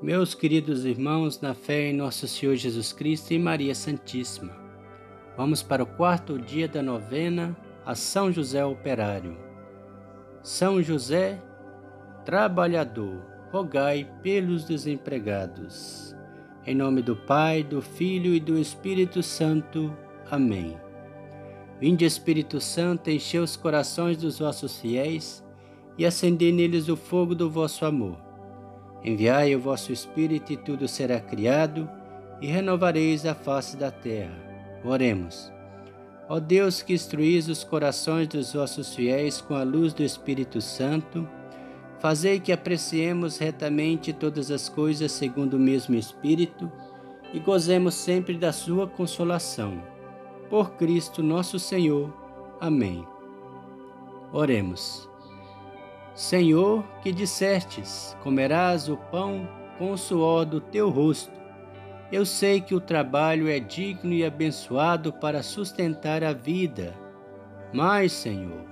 Meus queridos irmãos, na fé em nosso Senhor Jesus Cristo e Maria Santíssima, vamos para o quarto dia da novena a São José Operário. São José, trabalhador, rogai pelos desempregados. Em nome do Pai, do Filho e do Espírito Santo. Amém. Vinde, Espírito Santo, enchei os corações dos vossos fiéis e acendei neles o fogo do vosso amor. Enviai o vosso Espírito e tudo será criado, e renovareis a face da terra. Oremos. Ó Deus que instruís os corações dos vossos fiéis com a luz do Espírito Santo, fazei que apreciemos retamente todas as coisas segundo o mesmo Espírito e gozemos sempre da sua consolação. Por Cristo nosso Senhor. Amém. Oremos. Senhor, que dissestes: comerás o pão com o suor do teu rosto. Eu sei que o trabalho é digno e abençoado para sustentar a vida. Mas, Senhor,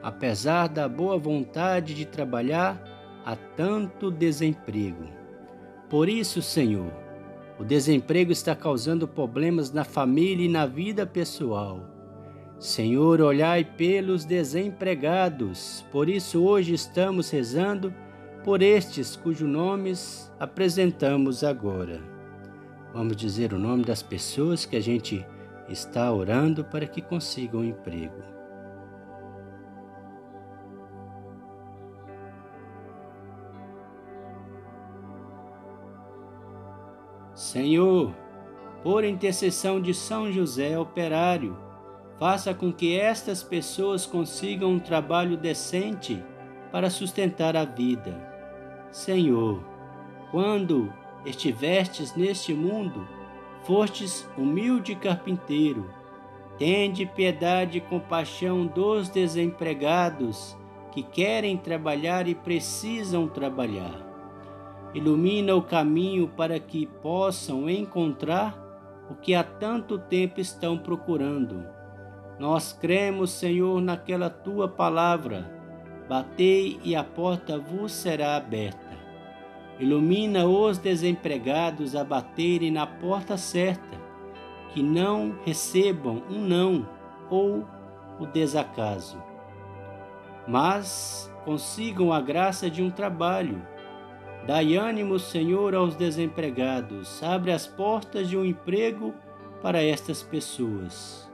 apesar da boa vontade de trabalhar, há tanto desemprego. Por isso, Senhor, o desemprego está causando problemas na família e na vida pessoal. Senhor, olhai pelos desempregados. Por isso hoje estamos rezando por estes cujos nomes apresentamos agora. Vamos dizer o nome das pessoas que a gente está orando para que consigam um emprego. Senhor, por intercessão de São José operário, Faça com que estas pessoas consigam um trabalho decente para sustentar a vida. Senhor, quando estivestes neste mundo, fostes humilde carpinteiro. Tende piedade e compaixão dos desempregados que querem trabalhar e precisam trabalhar. Ilumina o caminho para que possam encontrar o que há tanto tempo estão procurando nós cremos, Senhor, naquela tua palavra. Batei e a porta vos será aberta. Ilumina os desempregados a baterem na porta certa, que não recebam um não ou o desacaso, mas consigam a graça de um trabalho. Dai ânimo, Senhor, aos desempregados. Abre as portas de um emprego para estas pessoas.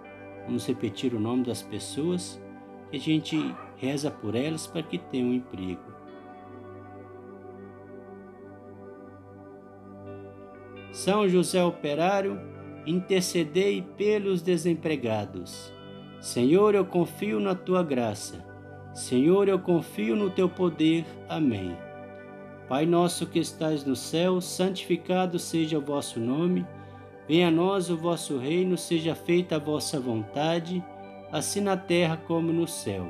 Vamos repetir o nome das pessoas que a gente reza por elas para que tenham um emprego. São José Operário, intercedei pelos desempregados. Senhor, eu confio na tua graça. Senhor, eu confio no teu poder. Amém. Pai nosso que estais no céu, santificado seja o vosso nome. Venha a nós o vosso reino, seja feita a vossa vontade, assim na terra como no céu.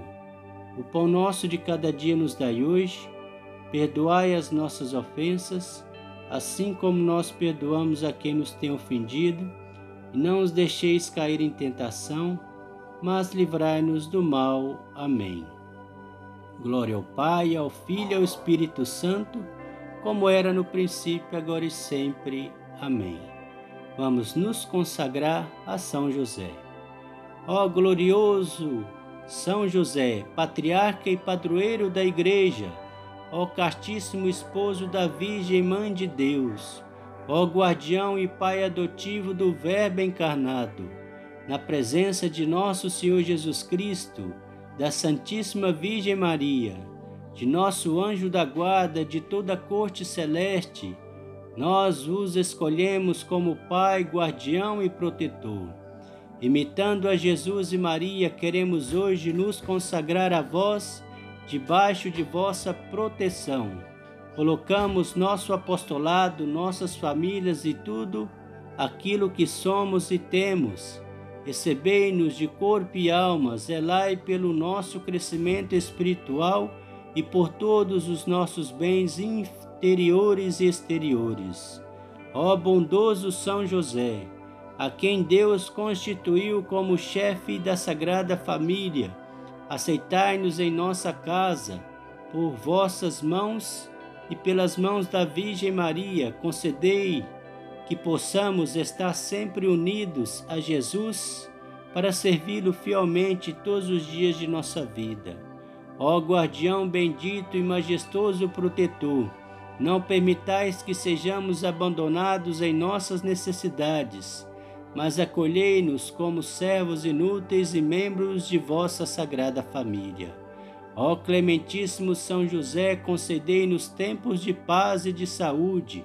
O pão nosso de cada dia nos dai hoje, perdoai as nossas ofensas, assim como nós perdoamos a quem nos tem ofendido, e não os deixeis cair em tentação, mas livrai-nos do mal. Amém. Glória ao Pai, ao Filho e ao Espírito Santo, como era no princípio, agora e sempre. Amém vamos nos consagrar a São José. Ó glorioso São José, patriarca e padroeiro da Igreja, ó castíssimo esposo da Virgem Mãe de Deus, ó guardião e pai adotivo do Verbo encarnado, na presença de nosso Senhor Jesus Cristo, da Santíssima Virgem Maria, de nosso anjo da guarda, de toda a corte celeste, nós os escolhemos como Pai, guardião e protetor. Imitando a Jesus e Maria, queremos hoje nos consagrar a vós, debaixo de vossa proteção. Colocamos nosso apostolado, nossas famílias e tudo aquilo que somos e temos. Recebei-nos de corpo e alma, zelai pelo nosso crescimento espiritual e por todos os nossos bens interiores e exteriores. Ó bondoso São José, a quem Deus constituiu como chefe da Sagrada Família, aceitai-nos em nossa casa, por vossas mãos, e pelas mãos da Virgem Maria, concedei que possamos estar sempre unidos a Jesus para servi-lo fielmente todos os dias de nossa vida. Ó guardião bendito e majestoso protetor, não permitais que sejamos abandonados em nossas necessidades, mas acolhei-nos como servos inúteis e membros de vossa sagrada família. Ó clementíssimo São José, concedei-nos tempos de paz e de saúde,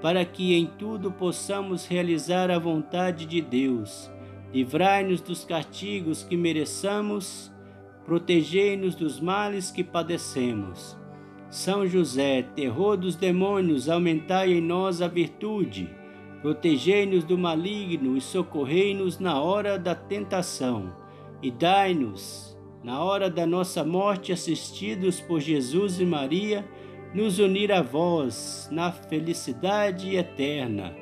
para que em tudo possamos realizar a vontade de Deus. Livrai-nos dos castigos que mereçamos, protegei-nos dos males que padecemos são José, terror dos demônios, aumentai em nós a virtude. Protegei-nos do maligno e socorrei-nos na hora da tentação. E dai-nos, na hora da nossa morte, assistidos por Jesus e Maria, nos unir a vós na felicidade eterna,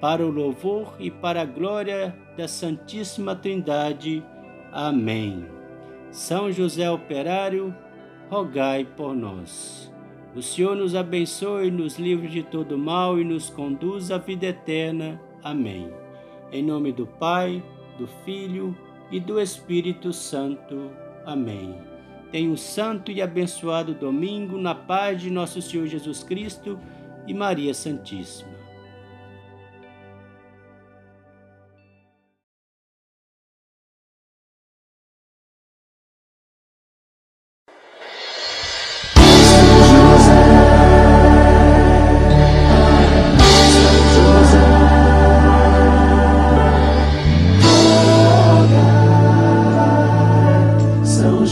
para o louvor e para a glória da Santíssima Trindade. Amém. São José Operário, rogai por nós. O Senhor nos abençoe, nos livre de todo mal e nos conduz à vida eterna. Amém. Em nome do Pai, do Filho e do Espírito Santo. Amém. Tenha um santo e abençoado domingo na paz de nosso Senhor Jesus Cristo e Maria Santíssima.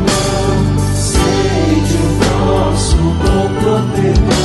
não sei de um nosso bom protetor.